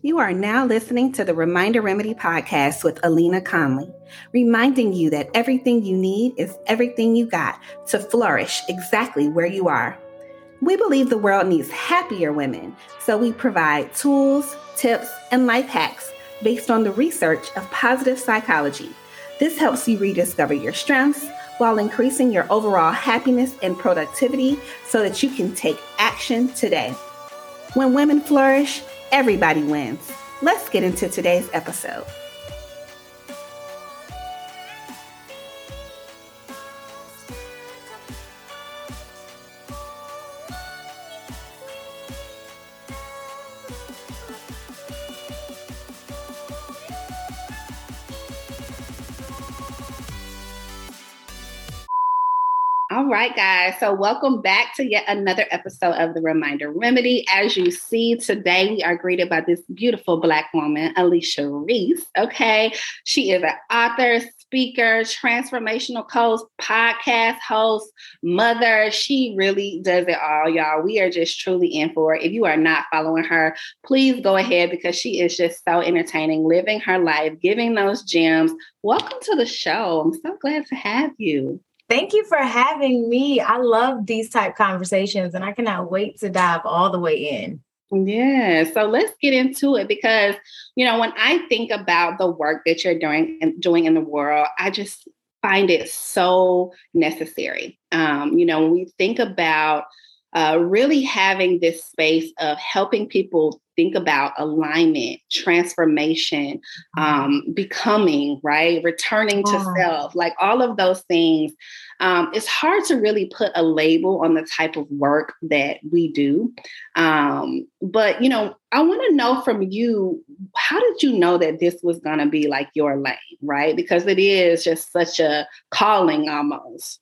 You are now listening to the Reminder Remedy podcast with Alina Conley, reminding you that everything you need is everything you got to flourish exactly where you are. We believe the world needs happier women, so we provide tools, tips, and life hacks based on the research of positive psychology. This helps you rediscover your strengths while increasing your overall happiness and productivity so that you can take action today. When women flourish, Everybody wins. Let's get into today's episode. Right, guys. So, welcome back to yet another episode of the Reminder Remedy. As you see today, we are greeted by this beautiful Black woman, Alechia Reese. Okay. She is an author, speaker, transformational coach, podcast host, mother. She really does it all, y'all. We are just truly in for it. If you are not following her, please go ahead because she is just so entertaining, living her life, giving those gems. Welcome to the show. I'm so glad to have you. Thank you for having me. I love these type conversations and I cannot wait to dive all the way in. Yeah, so let's get into it because you know when I think about the work that you're doing and doing in the world, I just find it so necessary. Um, you know, when we think about uh, really having this space of helping people think about alignment, transformation, um, becoming, right? Returning to oh. self, like all of those things. Um, it's hard to really put a label on the type of work that we do. Um, but, you know, I want to know from you, how did you know that this was going to be like your lane, right? Because it is just such a calling almost.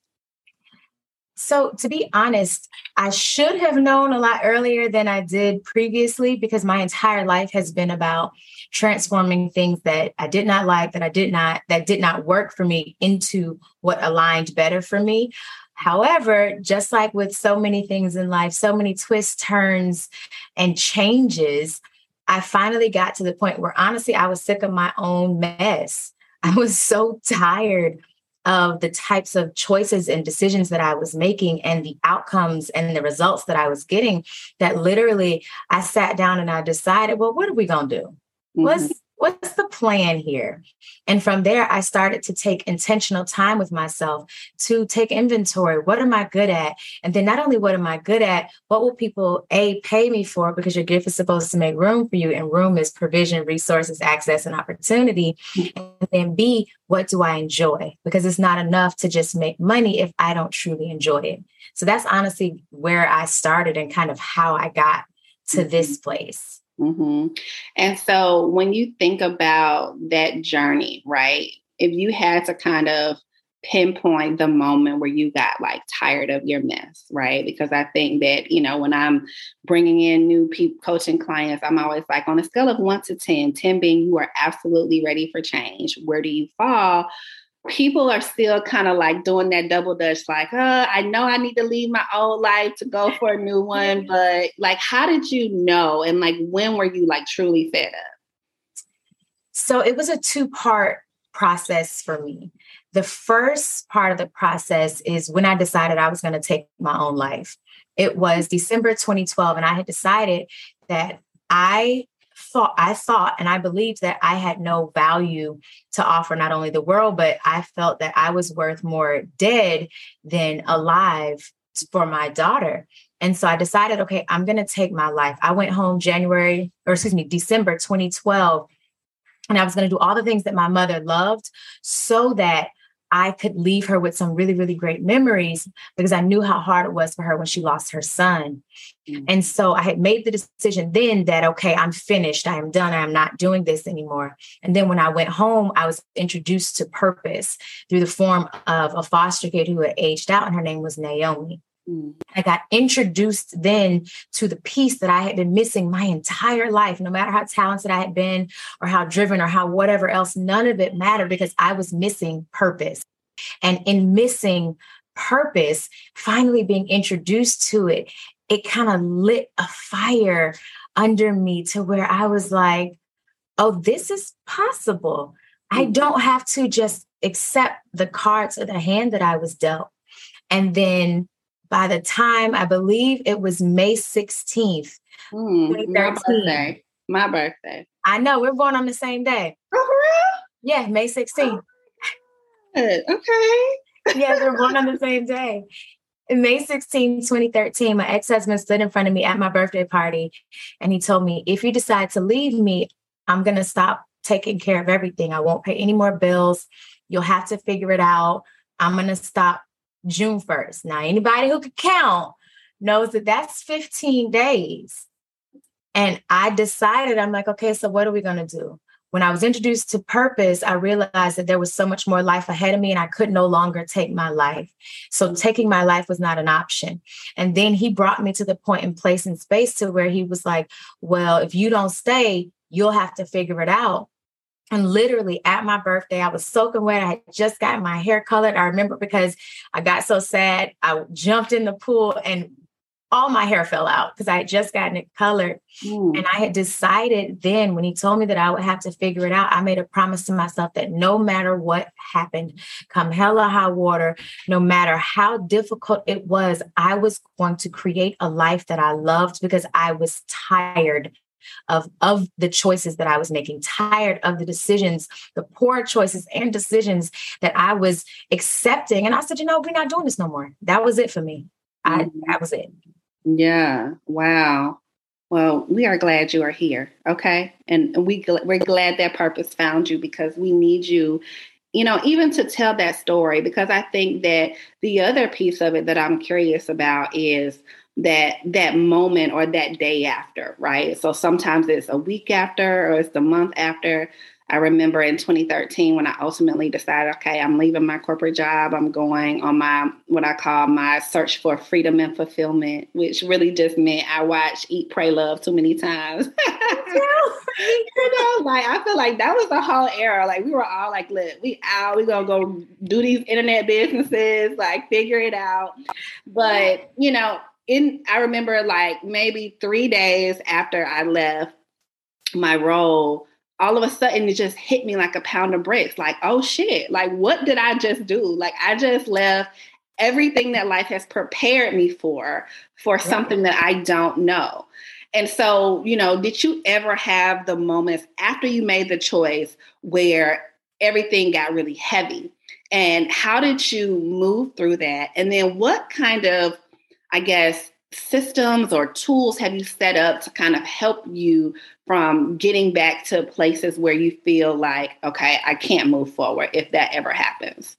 So, to be honest, I should have known a lot earlier than I did previously because my entire life has been about transforming things that I did not like, that I did not, that did not work for me into what aligned better for me. However, just like with so many things in life, so many twists, turns, and changes, I finally got to the point where honestly, I was sick of my own mess. I was so tired of the types of choices and decisions that I was making and the outcomes and the results that I was getting that literally I sat down and I decided, well, what are we going to do? Mm-hmm. What's what's the plan here? And from there, I started to take intentional time with myself to take inventory. What am I good at? And then not only what am I good at, what will people A pay me for? Because your gift is supposed to make room for you, and room is provision, resources, access, and opportunity. And then B, what do I enjoy? Because it's not enough to just make money if I don't truly enjoy it. So that's honestly where I started and kind of how I got to this mm-hmm. place. Mm-hmm. And so when you think about that journey, right? If you had to kind of pinpoint the moment where you got like tired of your mess, right? Because I think that, you know, when I'm bringing in new people, coaching clients, I'm always like on a scale of one to 10, 10 being you are absolutely ready for change. Where do you fall? People are still kind of like doing that double dutch, like, uh, I know I need to leave my old life to go for a new one, but like, how did you know? And like, when were you like truly fed up? So it was a two part process for me. The first part of the process is when I decided I was going to take my own life. It was December 2012, and I had decided that I thought I thought and I believed that I had no value to offer not only the world, but I felt that I was worth more dead than alive for my daughter. And so I decided, okay, I'm going to take my life. I went home January, or excuse me, December 2012. And I was going to do all the things that my mother loved so that I could leave her with some really, really great memories because I knew how hard it was for her when she lost her son. Mm-hmm. And so I had made the decision then that, okay, I'm finished. I am done. I am not doing this anymore. And then when I went home, I was introduced to purpose through the form of a foster kid who had aged out, and her name was Naomi. I got introduced then to the piece that I had been missing my entire life, no matter how talented I had been or how driven or how whatever else, none of it mattered because I was missing purpose. And in missing purpose, finally being introduced to it, it kind of lit a fire under me to where I was like, oh, this is possible. I mm-hmm. don't have to just accept the cards of the hand that I was dealt. And then by the time I believe it was May 16th, mm, my birthday. My birthday. I know we're born on the same day. Oh, real? Yeah, May 16th. Oh, okay. yeah, we're born on the same day. In May 16, 2013, my ex-husband stood in front of me at my birthday party and he told me, if you decide to leave me, I'm gonna stop taking care of everything. I won't pay any more bills. You'll have to figure it out. I'm gonna stop June 1st. Now, anybody who could count knows that that's 15 days. And I decided, I'm like, okay, so what are we going to do? When I was introduced to purpose, I realized that there was so much more life ahead of me and I could no longer take my life. So taking my life was not an option. And then he brought me to the point in place and space to where he was like, well, if you don't stay, you'll have to figure it out. And literally at my birthday, I was soaking wet. I had just gotten my hair colored. I remember because I got so sad, I jumped in the pool and all my hair fell out because I had just gotten it colored. Mm. And I had decided then when he told me that I would have to figure it out, I made a promise to myself that no matter what happened, come hell or high water, no matter how difficult it was, I was going to create a life that I loved because I was tired of of the choices that I was making, tired of the decisions, the poor choices and decisions that I was accepting. And I said, you know, we're not doing this no more. That was it for me. I mm-hmm. that was it. Yeah. Wow. Well, we are glad you are here. Okay. And we we're glad that purpose found you because we need you you know, even to tell that story, because I think that the other piece of it that I'm curious about is that that moment or that day after, right? So sometimes it's a week after or it's the month after. I remember in 2013 when I ultimately decided, okay, I'm leaving my corporate job. I'm going on my what I call my search for freedom and fulfillment, which really just meant I watched Eat, Pray, Love too many times. you know, like I feel like that was the whole era. Like we were all like, look, we out, we gonna go do these internet businesses, like figure it out. But you know, in I remember like maybe three days after I left my role, all of a sudden it just hit me like a pound of bricks. Like, oh shit, like what did I just do? Like I just left everything that life has prepared me for for something that I don't know. And so, you know, did you ever have the moments after you made the choice where everything got really heavy? And how did you move through that? And then what kind of I guess, systems or tools have you set up to kind of help you from getting back to places where you feel like, okay, I can't move forward if that ever happens?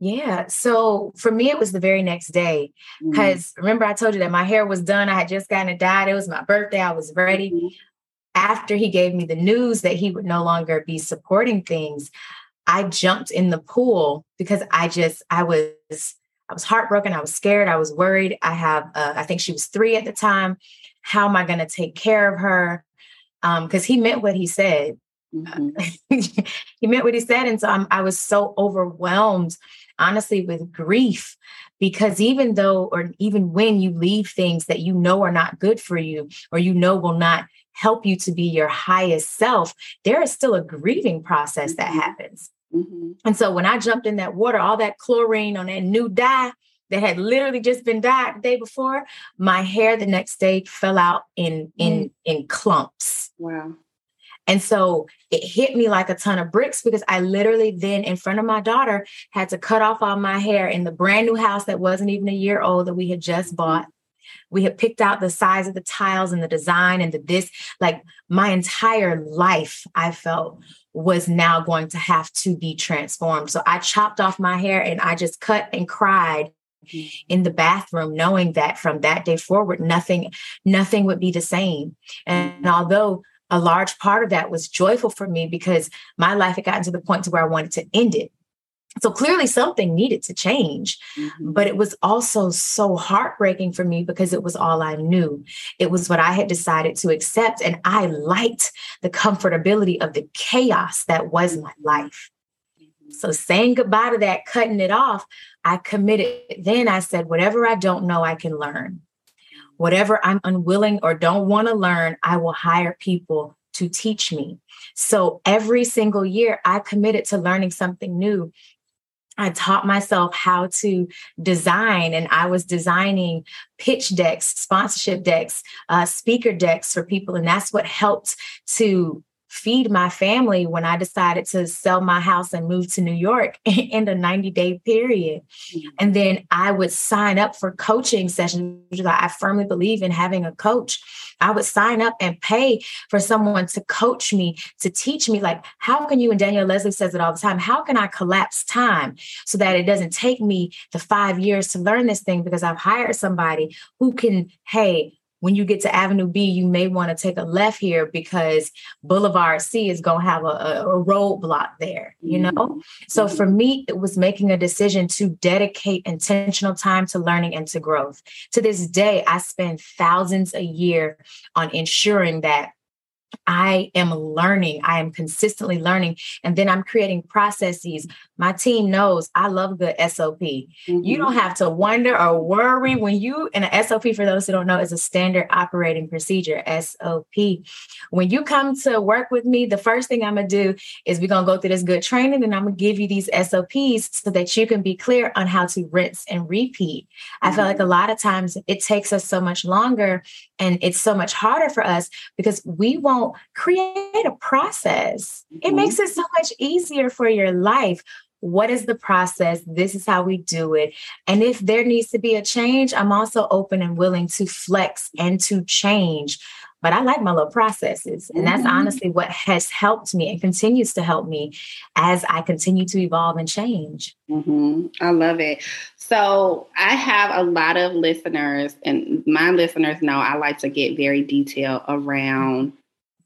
Yeah. So for me, it was the very next day. Because mm-hmm. remember, I told you that my hair was done. I had just gotten it dyed. It was my birthday. I was ready. Mm-hmm. After he gave me the news that he would no longer be supporting things, I jumped in the pool because I just, I was I was heartbroken. I was scared. I was worried. I have, uh, I think she was three at the time. How am I going to take care of her? Because um, he meant what he said. Mm-hmm. he meant what he said. And so I'm, I was so overwhelmed, honestly, with grief because even though, or even when you leave things that you know are not good for you, or you know will not help you to be your highest self, there is still a grieving process mm-hmm. that happens. Mm-hmm. And so when I jumped in that water, all that chlorine on that new dye that had literally just been dyed the day before, my hair the next day fell out in in mm. in clumps. Wow. And so it hit me like a ton of bricks because I literally then, in front of my daughter, had to cut off all my hair in the brand new house that wasn't even a year old that we had just mm-hmm. bought. We had picked out the size of the tiles and the design and the this, like my entire life, I felt was now going to have to be transformed. So I chopped off my hair and I just cut and cried mm-hmm. in the bathroom knowing that from that day forward nothing nothing would be the same. And although a large part of that was joyful for me because my life had gotten to the point to where I wanted to end it. So clearly something needed to change, mm-hmm. but it was also so heartbreaking for me because it was all I knew. It was what I had decided to accept. And I liked the comfortability of the chaos that was my life. Mm-hmm. So saying goodbye to that, cutting it off, I committed. Then I said, whatever I don't know, I can learn. Whatever I'm unwilling or don't want to learn, I will hire people to teach me. So every single year, I committed to learning something new. I taught myself how to design, and I was designing pitch decks, sponsorship decks, uh, speaker decks for people. And that's what helped to feed my family when I decided to sell my house and move to New York in a 90 day period. Mm-hmm. And then I would sign up for coaching sessions because I firmly believe in having a coach. I would sign up and pay for someone to coach me, to teach me, like, how can you, and Danielle Leslie says it all the time, how can I collapse time so that it doesn't take me the five years to learn this thing because I've hired somebody who can, hey, when you get to Avenue B, you may want to take a left here because Boulevard C is going to have a, a, roadblock there, you know? Mm-hmm. So for me, it was making a decision to dedicate intentional time to learning and to growth. To this day, I spend thousands a year on ensuring that I am learning. I am consistently learning. And then I'm creating processes. My team knows I love good SOP. Mm-hmm. You don't have to wonder or worry when you, and an SOP, for those who don't know, is a standard operating procedure, SOP. When you come to work with me, the first thing I'm going to do is we're going to go through this good training and I'm going to give you these SOPs so that you can be clear on how to rinse and repeat. Mm-hmm. I feel like a lot of times it takes us so much longer and it's so much harder for us because we won't create a process. Mm-hmm. It makes it so much easier for your life. What is the process? This is how we do it. And if there needs to be a change, I'm also open and willing to flex and to change. But I like my little processes. And that's mm-hmm. honestly what has helped me and continues to help me as I continue to evolve and change. Mm-hmm. I love it. So I have a lot of listeners, and my listeners know I like to get very detailed around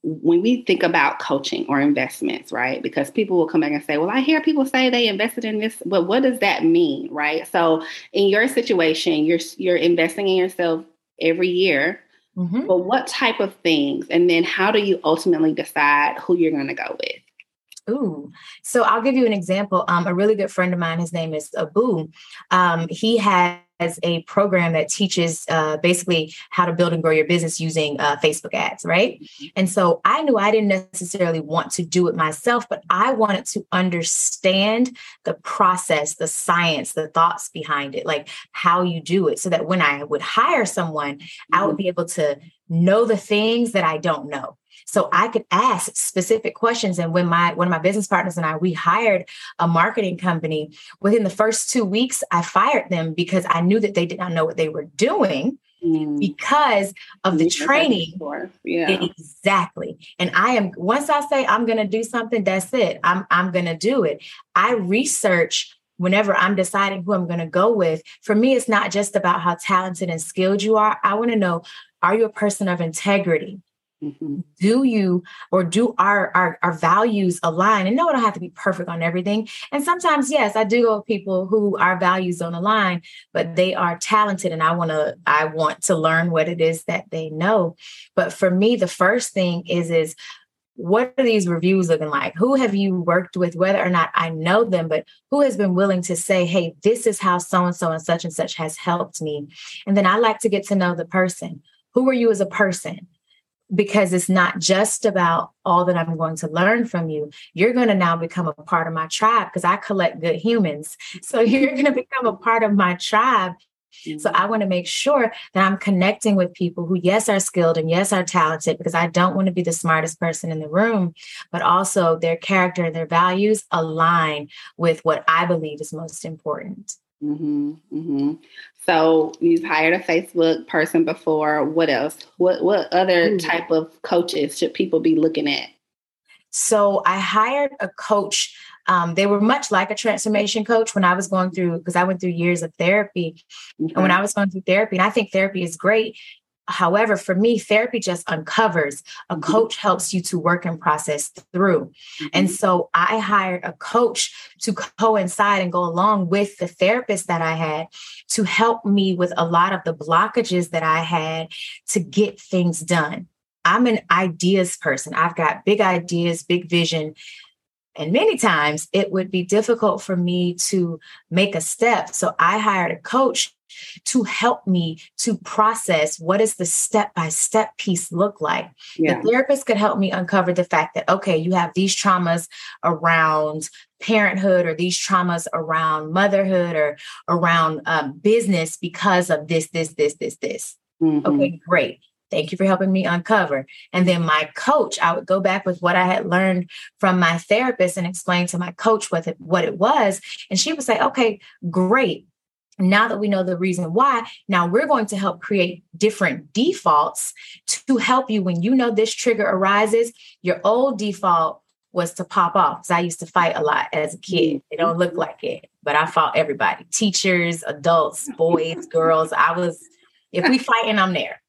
when we think about coaching or investments, right? Because people will come back and say, Well, I hear people say they invested in this, but what does that mean? Right. So in your situation, you're you're investing in yourself every year. Mm-hmm. But what type of things? And then how do you ultimately decide who you're going to go with? Ooh, so I'll give you an example. Um, a really good friend of mine, his name is Abu. Um, he has a program that teaches uh, basically how to build and grow your business using uh, Facebook ads, right? Mm-hmm. And so I knew I didn't necessarily want to do it myself, but I wanted to understand the process, the science, the thoughts behind it, like how you do it, so that when I would hire someone, I would mm-hmm. be able to know the things that I don't know. So I could ask specific questions. And when my one of my business partners and I we hired a marketing company, within the first two weeks, I fired them because I knew that they did not know what they were doing. Mm. Because of the training. Yeah. Exactly. And I am once I say I'm gonna do something, that's it. I'm I'm gonna do it. I research whenever I'm deciding who I'm going to go with, for me, it's not just about how talented and skilled you are. I want to know are you a person of integrity? Mm-hmm. Do you or do our, our our values align? And no, it don't have to be perfect on everything. And sometimes, yes, I do go with people who our values don't align, but they are talented, and I want to I want to learn what it is that they know. But for me, the first thing is is what are these reviews looking like? Who have you worked with, whether or not I know them, but who has been willing to say, hey, this is how so and so and such and such has helped me? And then I like to get to know the person. Who are you as a person? Because it's not just about all that I'm going to learn from you. You're going to now become a part of my tribe because I collect good humans. So you're going to become a part of my tribe. So I want to make sure that I'm connecting with people who, yes, are skilled and yes, are talented, because I don't want to be the smartest person in the room, but also their character and their values align with what I believe is most important. Mm-hmm, mm-hmm. So you've hired a Facebook person before. What else? What what other mm. type of coaches should people be looking at? So I hired a coach. Um, they were much like a transformation coach when I was going through because I went through years of therapy. And when I was going through therapy, and I think therapy is great, However, for me, therapy just uncovers. A mm-hmm. coach helps you to work and process through. Mm-hmm. And so I hired a coach to coincide and go along with the therapist that I had to help me with a lot of the blockages that I had to get things done. I'm an ideas person. I've got big ideas, big vision. And many times it would be difficult for me to make a step. So I hired a coach to help me to process what does the step by step piece look like. Yeah. The therapist could help me uncover the fact that, okay, you have these traumas around parenthood or these traumas around motherhood or around um, business because of this, this, this, this, this. Mm-hmm. Okay, great. Thank you for helping me uncover. And then my coach, I would go back with what I had learned from my therapist and explain to my coach what it, what it was. And she would say, okay, great. Now that we know the reason why, now we're going to help create different defaults to help you when you know this trigger arises. Your old default was to pop off because I used to fight a lot as a kid. It don't look mm-hmm. like it, but I fought everybody teachers, adults, boys, girls. I was, if we fighting, I'm there.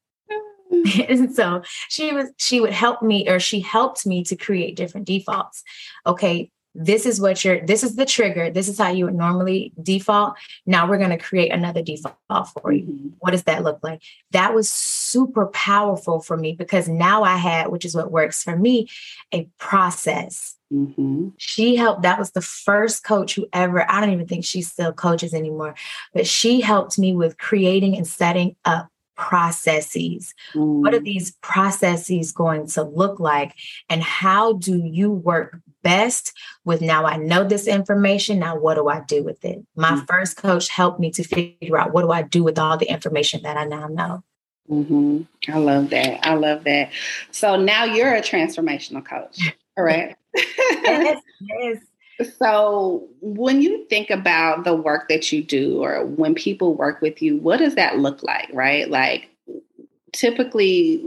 and so she was she would help me or she helped me to create different defaults okay this is what you're this is the trigger. This is how you would normally default. Now we're going to create another default for you. Mm-hmm. what does that look like? That was super powerful for me because now i had which is what works for me a process. Mm-hmm. she helped that was the first coach who ever i don't even think she still coaches anymore but she helped me with creating and setting up processes. Mm. What are mm. these processes going to look like? And how do you work best with now I know this information. Now, what do I do with it? My mm. first coach helped me to figure out what do I do with all the information that I now know. Mm-hmm. I love that. I love that. So now you're a transformational coach, correct? yes, yes. So, when you think about the work that you do or when people work with you, what does that look like, right? Like, typically,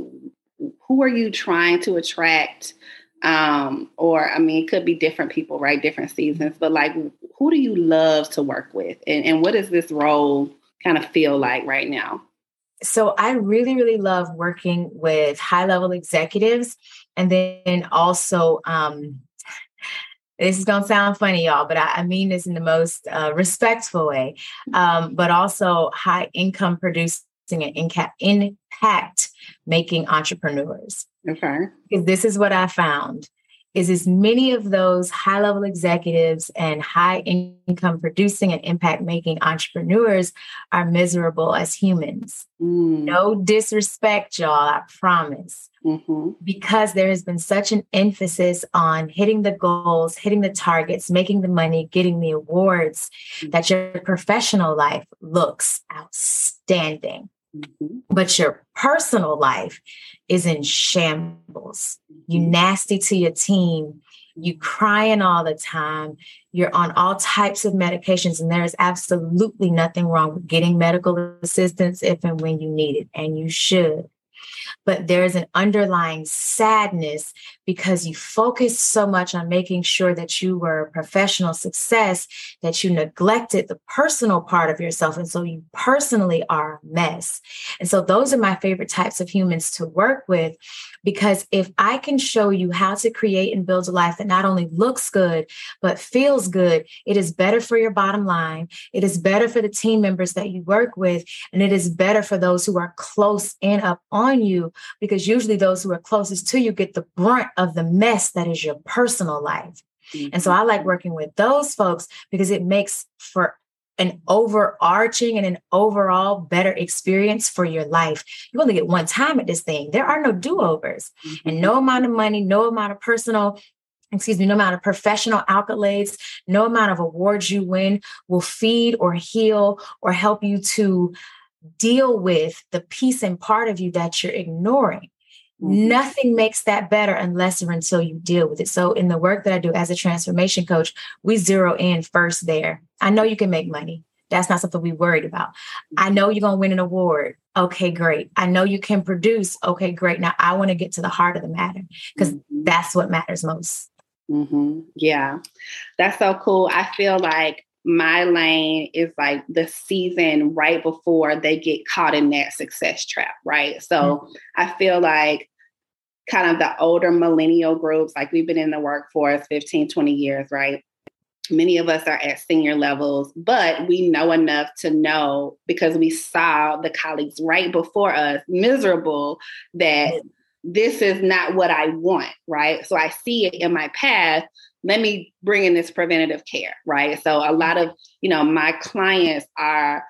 who are you trying to attract? Um, or, I mean, it could be different people, right? Different seasons, but like, who do you love to work with? And, and what does this role kind of feel like right now? So, I really, really love working with high level executives and then also, um, this is going to sound funny, y'all, but I, I mean this in the most uh, respectful way, um, but also high income producing and impact making entrepreneurs. Okay. Because this is what I found is as many of those high level executives and high income producing and impact making entrepreneurs are miserable as humans. Mm. No disrespect, y'all, I promise. Mm-hmm. Because there has been such an emphasis on hitting the goals, hitting the targets, making the money, getting the awards, mm-hmm. that your professional life looks outstanding. Mm-hmm. But your personal life is in shambles. You mm-hmm. nasty to your team. You crying all the time. You're on all types of medications, and there is absolutely nothing wrong with getting medical assistance if and when you need it, and you should but there's an underlying sadness because you focused so much on making sure that you were a professional success that you neglected the personal part of yourself. And so you personally are a mess. And so those are my favorite types of humans to work with because if I can show you how to create and build a life that not only looks good, but feels good, it is better for your bottom line. It is better for the team members that you work with. And it is better for those who are close and up on you, because usually those who are closest to you get the brunt of the mess that is your personal life. Mm-hmm. And so I like working with those folks because it makes for an overarching and an overall better experience for your life. You only get one time at this thing. There are no do-overs. Mm-hmm. And no amount of money, no amount of personal excuse me, no amount of professional accolades, no amount of awards you win will feed or heal or help you to deal with the piece and part of you that you're ignoring. Mm-hmm. Nothing makes that better unless or until you deal with it. So, in the work that I do as a transformation coach, we zero in first there. I know you can make money. That's not something we worried about. I know you're going to win an award. Okay, great. I know you can produce. Okay, great. Now I want to get to the heart of the matter because mm-hmm. that's what matters most. Mm-hmm. Yeah, that's so cool. I feel like my lane is like the season right before they get caught in that success trap, right? So mm-hmm. I feel like kind of the older millennial groups, like we've been in the workforce 15, 20 years, right? Many of us are at senior levels, but we know enough to know because we saw the colleagues right before us miserable that this is not what I want, right? So I see it in my path let me bring in this preventative care, right? So a lot of, you know, my clients are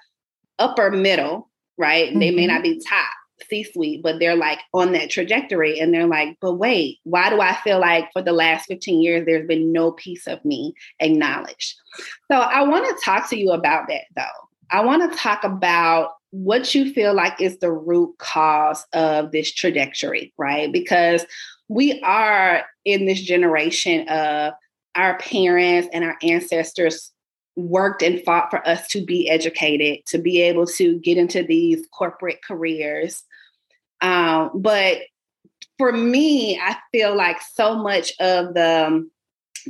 upper middle, right? Mm-hmm. They may not mm-hmm. be top C suite, but they're like on that trajectory. And they're like, but wait, why do I feel like for the last 15 years, there's been no piece of me acknowledged? So I want to talk to you about that though. I want to talk about what you feel like is the root cause of this trajectory, right? Because we are in this generation of our parents and our ancestors worked and fought for us to be educated, to be able to get into these corporate careers. Um, but for me, I feel like so much of the um,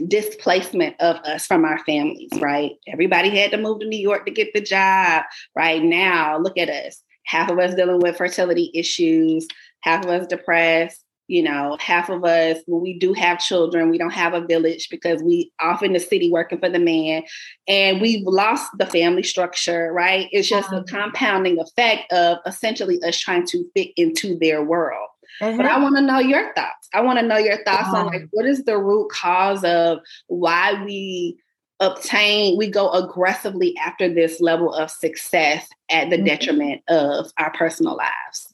displacement of us from our families, right? Everybody had to move to New York to get the job. Right now, look at us. Half of us dealing with fertility issues, half of us depressed, you know, half of us, when we do have children, we don't have a village because we off in the city working for the man and we've lost the family structure, right? It's just a compounding effect of essentially us trying to fit into their world. Mm-hmm. But I want to know your thoughts. I want to know your thoughts on like what is the root cause of why we obtain we go aggressively after this level of success at the mm-hmm. detriment of our personal lives.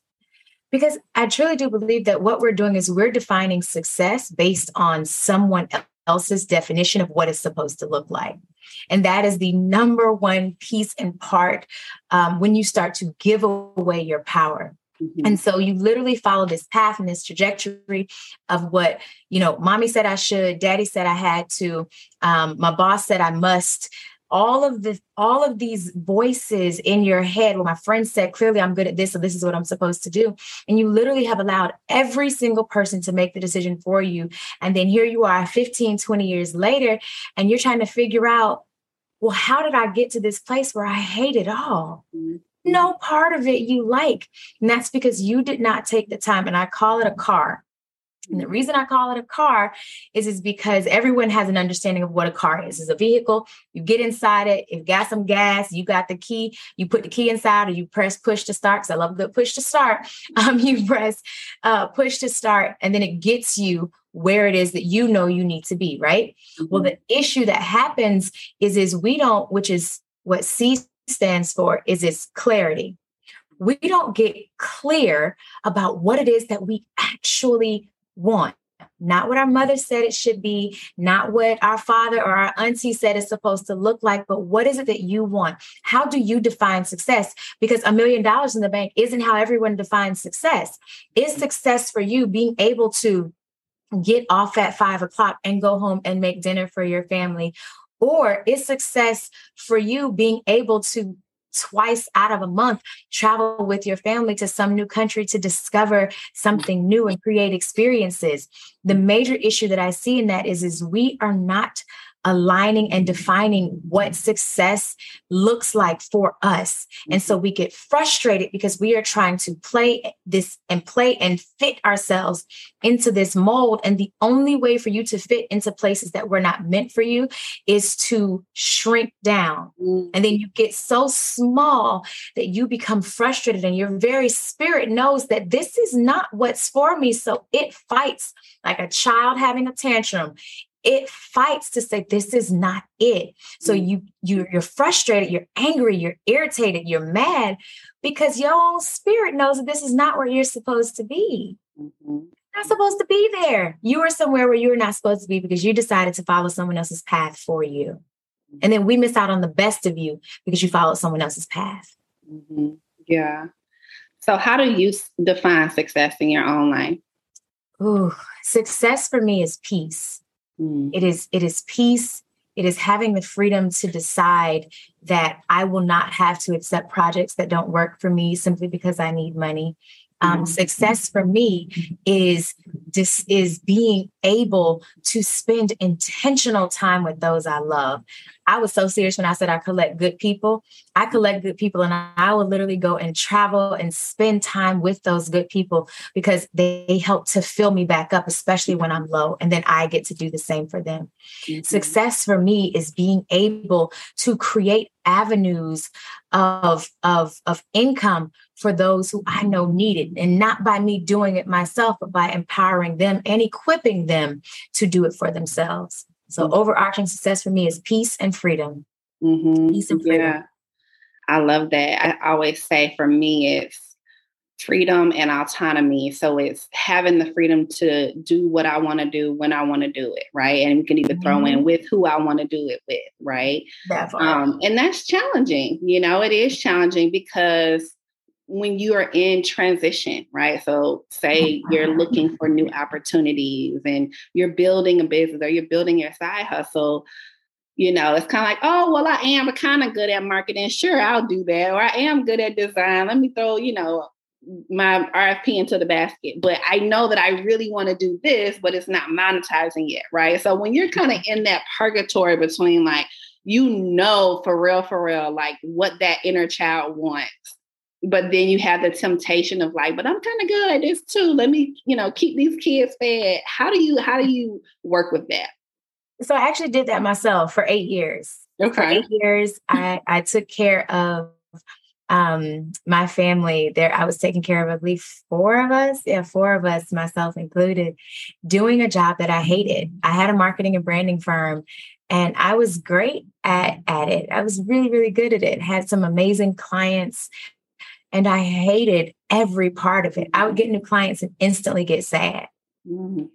Because I truly do believe that what we're doing is we're defining success based on someone else's definition of what it's supposed to look like. And that is the number one piece and part um, when you start to give away your power. Mm-hmm. And so you literally follow this path and this trajectory of what, you know, mommy said I should, daddy said I had to, um, my boss said I must, all of the all of these voices in your head. Well my friend said clearly i'm good at this so this is what i'm supposed to do. And you literally have allowed every single person to make the decision for you. And then here you are 15 20 years later and you're trying to figure out well how did i get to this place where i hate it all? Mm-hmm. no part of it you like. And that's because you did not take the time and i call it a car and the reason I call it a car is, is because everyone has an understanding of what a car is. It's a vehicle. You get inside it. If got some gas, you got the key. You put the key inside, or you press push to start. Because I love good push to start. Um, you press uh, push to start, and then it gets you where it is that you know you need to be. Right. Mm-hmm. Well, the issue that happens is is we don't, which is what C stands for, is it's clarity. We don't get clear about what it is that we actually want not what our mother said it should be, not what our father or our auntie said it's supposed to look like, but what is it that you want? How do you define success? Because a million dollars in the bank isn't how everyone defines success. Is success for you being able to get off at five o'clock and go home and make dinner for your family? Or is success for you being able to twice out of a month travel with your family to some new country to discover something new and create experiences. The major issue that i see in that is is we are not aligning and defining what success looks like for us. And so mm-hmm. we get frustrated because we are trying to play this and play and fit ourselves into this mold. And the only way for you to fit into places that were not meant for you is to shrink down. And then mm-hmm. you get so small that you become frustrated, and your very spirit knows that this is not what's for me. So it fights like a child having a tantrum it fights to say this is not it. So mm. you, you you're frustrated you're angry you're irritated you're mad because your own spirit knows that this is not where you're supposed to be. Mm-hmm. not supposed to be there. You are somewhere where you're not supposed to be because you decided to follow someone else's path for you. And then we miss out on the best of you because you followed someone else's path. Mm-hmm. yeah. So how do you define success in your own life? Ooh, success for me is peace Mm. It is it is peace. It is having the freedom to decide that I will not have to accept projects that don't work for me simply because I need money. Um, mm-hmm. Success for me is this is being able to spend intentional time with those I love. I was so serious when I said I collect good people. I collect good people and I will literally go and travel and spend time with those good people because they help to fill me back up, especially when I'm low. And then I get to do the same for them. Mm-hmm. Success for me is being able to create avenues of, of, of income for those who I know need it. And not by me doing it myself, but by empowering them and equipping them to do it for themselves. So, mm-hmm. overarching success for me is peace and freedom. Mm-hmm. Peace and freedom. Yeah. I love that. I always say for me, it's freedom and autonomy. So it's having the freedom to do what I want to do when I want to do it, right? And you can either throw in mm-hmm. with who I want to do it with, right? Um, and that's challenging. You know, it is challenging because when you are in transition, right? So say mm-hmm. you're looking for new opportunities and you're building a business or you're building your side hustle, you know, it's kind of like, oh, well, I am kind of good at marketing. Sure, I'll do that. Or I am good at design. Let me throw, you know, my RFP into the basket, but I know that I really want to do this, but it's not monetizing yet, right? So when you're kind of mm-hmm. in that purgatory between like, you know, for real, for real, like what that inner child wants, but then you have the temptation of like, but I'm kind of good at this too. Let me, you know, keep these kids fed. How do you, how do you work with that? So I actually did that myself for eight years. Okay. For eight years, I, I took care of um my family there i was taking care of at least four of us yeah four of us myself included doing a job that i hated i had a marketing and branding firm and i was great at at it i was really really good at it had some amazing clients and i hated every part of it i would get new clients and instantly get sad mm-hmm.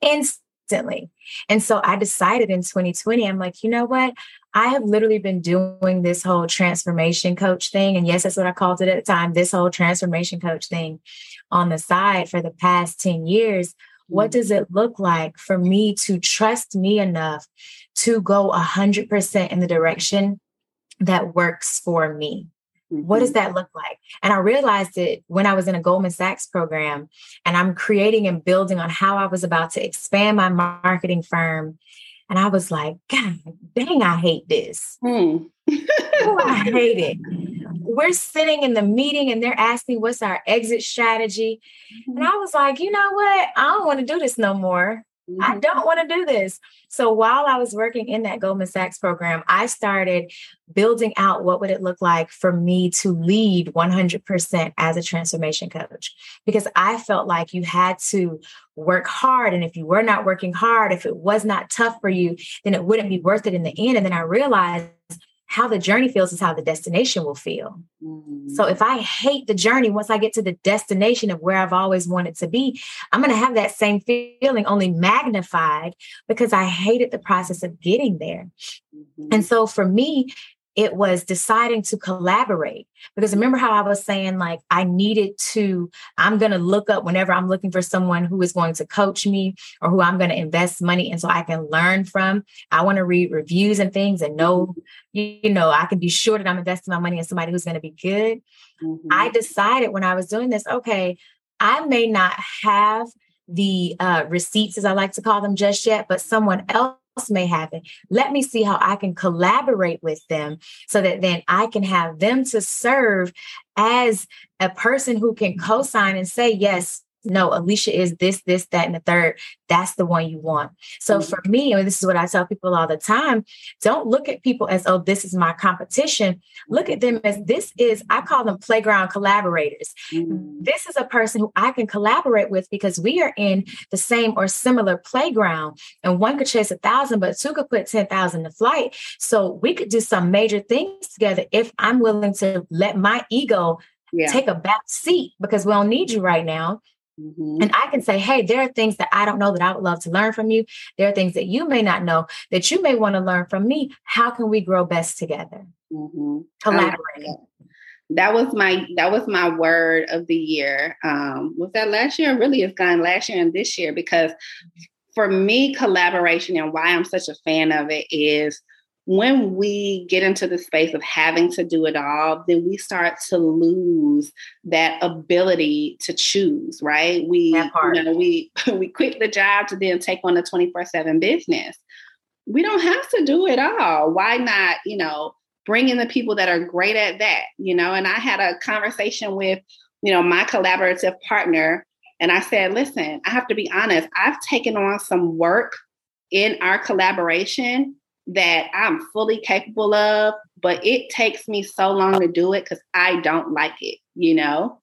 instantly and so i decided in 2020 i'm like you know what I have literally been doing this whole transformation coach thing. And yes, that's what I called it at the time this whole transformation coach thing on the side for the past 10 years. What mm. does it look like for me to trust me enough to go 100% in the direction that works for me? What does mm-hmm. that look like? And I realized it when I was in a Goldman Sachs program and I'm creating and building on how I was about to expand my marketing firm and I was like, God dang, I hate this. Mm. oh, I hate it. We're sitting in the meeting and they're asking what's our exit strategy. Mm-hmm. And I was like, you know what? I don't want to do this no more. Mm-hmm. I don't want to do this. So while I was working in that Goldman Sachs program, I started building out what would it look like for me to lead 100% as a transformation coach because I felt like you had to work hard and if you were not working hard, if it was not tough for you, then it wouldn't be worth it in the end and then I realized how the journey feels is how the destination will feel. Mm-hmm. So if I hate the journey, once I get to the destination of where I've always wanted to be, I'm going to have that same feeling only magnified because I hated the process of getting there. Mm-hmm. And so for me, it was deciding to collaborate. Because remember how i was saying like i needed to i'm going to look up whenever i'm looking for someone who is going to coach me or who i'm going to invest money in so i can learn from. I want to read reviews and things and know you know i can be sure that i'm investing my money in somebody who's going to be good. Mm-hmm. i decided when i was doing this okay i may not have the uh, receipts as i like to call them just yet but someone else may happen. Let me see how I can collaborate with them so that then I can have them to serve as a person who can co sign and say, yes, no, Alechia is this, this, that, and the third. That's the one you want. So mm-hmm. for me, and this is what I tell people all the time don't look at people as, oh, this is my competition. Look at them as this is, I call them playground collaborators. Mm-hmm. This is a person who I can collaborate with because we are in the same or similar playground. And one could chase a thousand, but two could put 10,000 to flight. So we could do some major things together if I'm willing to let my ego yeah. take a back seat because we don't need you right now. Mm-hmm. And I can say, hey, there are things that I don't know that I would love to learn from you. There are things that you may not know that you may want to learn from me. How can we grow best together? Mm-hmm. Collaborating. That was my that was my word of the year. Um, was that last year? Really, it's gone last year and this year because for me, collaboration and why I'm such a fan of it is when we get into the space of having to do it all, then we start to lose that ability to choose, right? We, you know, we we quit the job to then take on a 24-7 business. We don't have to do it all. Why not, you know, bring in the people that are great at that, you know? And I had a conversation with, you know, my collaborative partner, and I said, listen, I have to be honest, I've taken on some work in our collaboration that I'm fully capable of, but it takes me so long to do it because I don't like it, you know?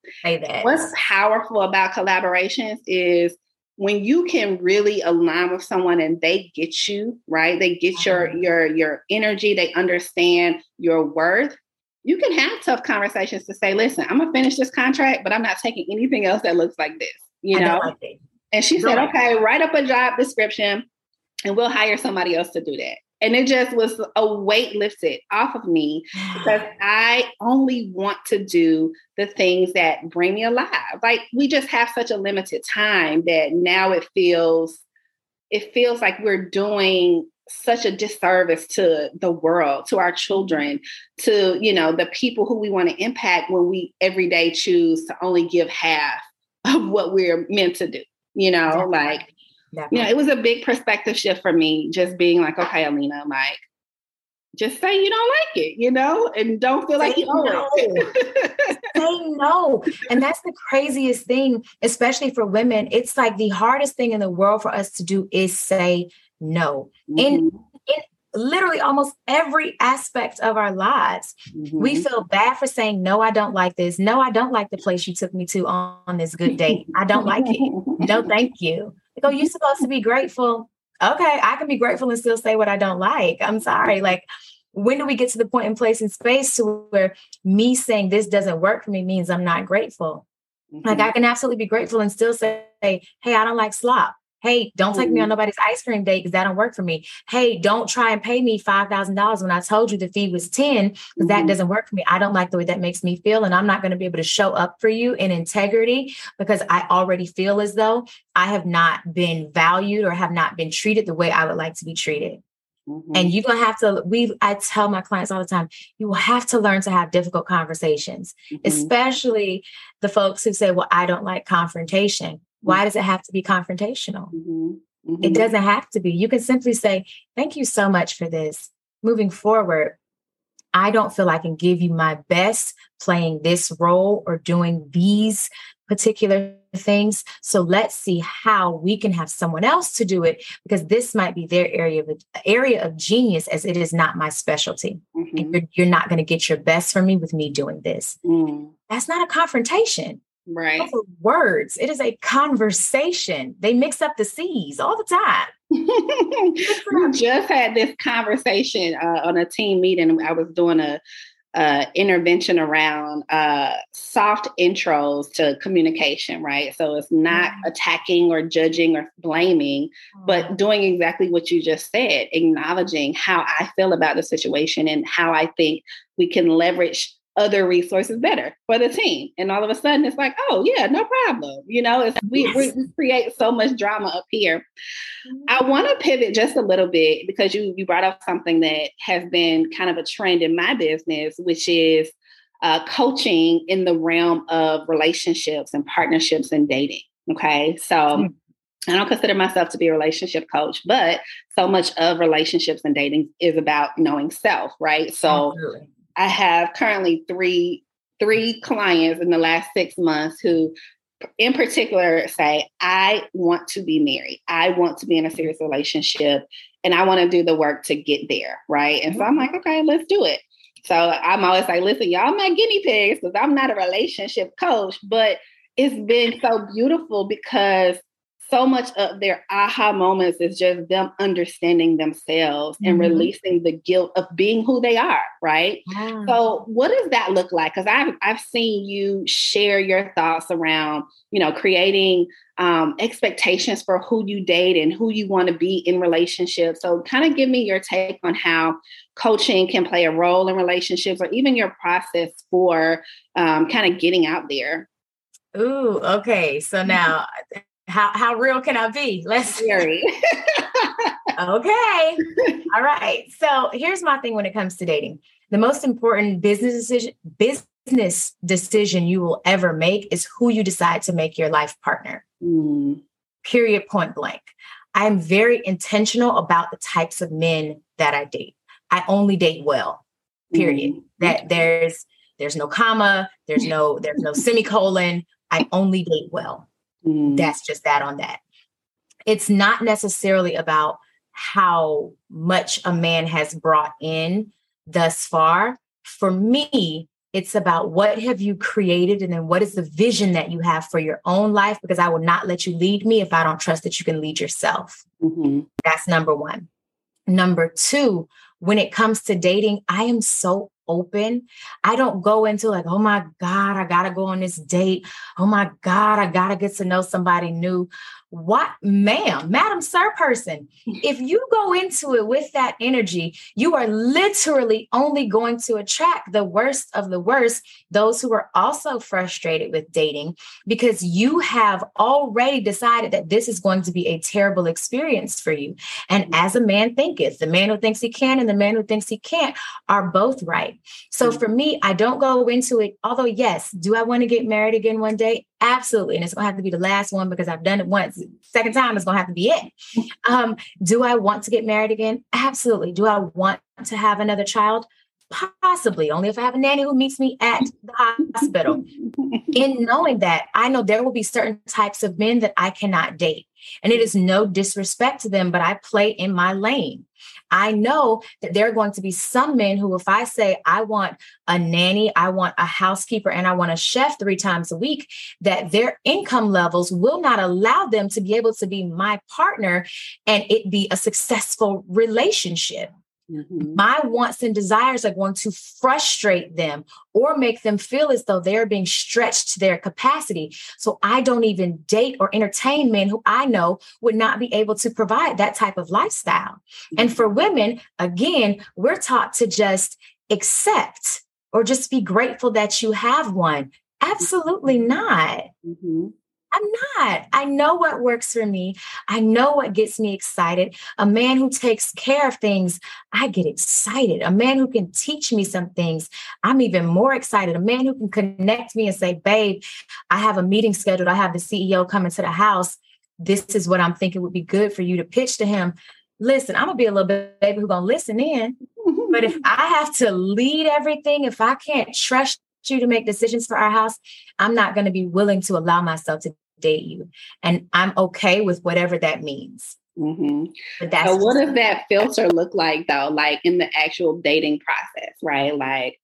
What's powerful about collaborations is when you can really align with someone and they get you, right? They get your mm-hmm. your your energy, they understand your worth, you can have tough conversations to say, listen, I'm gonna finish this contract, but I'm not taking anything else that looks like this, you know? Like and she said, okay, write up a job description and we'll hire somebody else to do that. And it just was a weight lifted off of me because I only want to do the things that bring me alive. Like we just have such a limited time that now it feels it feels like we're doing such a disservice to the world, to our children, to you know the people who we want to impact when we every day choose to only give half of what we're meant to do. You know, like Definitely. know, it was a big perspective shift for me, just being like, okay, Alina, like just say you don't like it, you know, and don't feel like you owe no. it. say no. And that's the craziest thing, especially for women. It's like the hardest thing in the world for us to do is say no. Mm-hmm. In, in literally almost every aspect of our lives, mm-hmm. we feel bad for saying, No, I don't like this. No, I don't like the place you took me to on, on this good date. I don't like it. No, thank you. Oh, you're supposed to be grateful okay, I can be grateful and still say what I don't like. I'm sorry. Like, when do we get to the point in place and space to where me saying this doesn't work for me means I'm not grateful? Mm-hmm. Like, I can absolutely be grateful and still say, hey, I don't like slop. Hey, don't take me on nobody's ice cream date because that don't work for me. Hey, don't try and pay me $5,000 when I told you the fee was 10 because mm-hmm. that doesn't work for me. I don't like the way that makes me feel. And I'm not going to be able to show up for you in integrity because I already feel as though I have not been valued or have not been treated the way I would like to be treated. Mm-hmm. And you're gonna have to, we I tell my clients all the time, you will have to learn to have difficult conversations, mm-hmm. especially the folks who say, Well, I don't like confrontation. Why does it have to be confrontational? Mm-hmm. Mm-hmm. It doesn't have to be. You can simply say, Thank you so much for this. Moving forward, I don't feel I can give you my best playing this role or doing these particular things. So let's see how we can have someone else to do it because this might be their area of area of genius as it is not my specialty. Mm-hmm. And you're, you're not going to get your best from me with me doing this. Mm. That's not a confrontation. Right. Words. It is a conversation. They mix up the C's all the time. we just had this conversation uh, on a team meeting. I was doing a uh, intervention around uh, soft intros to communication, right? So it's not mm-hmm. attacking or judging or blaming, mm-hmm. but doing exactly what you just said, acknowledging how I feel about the situation and how I think we can leverage other resources better for the team. And all of a sudden it's like, oh yeah, no problem. You know, it's, we, yes. we, create so much drama up here. I mm-hmm. want to pivot just a little bit because you you brought up something that has been kind of a trend in my business, which is uh, coaching in the realm of relationships and partnerships and dating. Okay. So mm. I don't consider myself to be a relationship coach, but so much of relationships and dating is about knowing self, right? So Absolutely. I have currently three three clients in the last six months who in particular say i want to be married. I want to be in a serious relationship and i want to do the work to get there right? And so i'm like okay let's do it. So i'm always like listen y'all my guinea pigs because i'm not a relationship coach but it's been so beautiful because so much of their aha moments is just them understanding themselves mm-hmm. and releasing the guilt of being who they are, right? Yeah. So, what does that look like? Because I've I've seen you share your thoughts around, you know, creating um, expectations for who you date and who you want to be in relationships. So, kind of give me your take on how coaching can play a role in relationships, or even your process for um, kind of getting out there. Ooh, okay. So now how how real can I be? Let's Very. okay. All right. So here's my thing when it comes to dating. The most important business decision business decision you will ever make is who you decide to make your life partner. Mm. Period point blank. I'm very intentional about the types of men that I date. I only date well. Period. Mm. That there's there's no comma, there's no there's no semicolon. I only date well. Mm. That's just that on that. It's not necessarily about how much a man has brought in thus far. For me, it's about what have you created and then what is the vision that you have for your own life because I will not let you lead me if I don't trust that you can lead yourself. Mm-hmm. That's number one. Number two, when it comes to dating, I am so open. I don't go into like, oh my God, I gotta go on this date. Oh my God, I gotta get to know somebody new. What, ma'am, madam, sir, person, if you go into it with that energy, you are literally only going to attract the worst of the worst, those who are also frustrated with dating, because you have already decided that this is going to be a terrible experience for you. And mm-hmm. as a man thinketh, the man who thinks he can and the man who thinks he can't are both right. So mm-hmm. for me, I don't go into it, although, yes, do I want to get married again one day? Absolutely. And it's going to have to be the last one because I've done it once. Second time is going to have to be it. Um, do I want to get married again? Absolutely. Do I want to have another child? Possibly, only if I have a nanny who meets me at the hospital. In knowing that, I know there will be certain types of men that I cannot date. And it is no disrespect to them, but I play in my lane. I know that there are going to be some men who, if I say I want a nanny, I want a housekeeper, and I want a chef three times a week, that their income levels will not allow them to be able to be my partner and it be a successful relationship. Mm-hmm. My wants and desires are going to frustrate them or make them feel as though they're being stretched to their capacity. So I don't even date or entertain men who I know would not be able to provide that type of lifestyle. Mm-hmm. And for women, again, we're taught to just accept or just be grateful that you have one. Absolutely not. Mm-hmm. I'm not. I know what works for me. I know what gets me excited. A man who takes care of things, I get excited. A man who can teach me some things, I'm even more excited. A man who can connect me and say, babe, I have a meeting scheduled. I have the CEO coming to the house. This is what I'm thinking would be good for you to pitch to him. Listen, I'm gonna be a little bit baby who's gonna listen in. but if I have to lead everything, if I can't trust you to make decisions for our house, I'm not going to be willing to allow myself to date you. And I'm okay with whatever that means. Mm-hmm. But that's so what does that filter look like though? Like in the actual dating process, right? Like,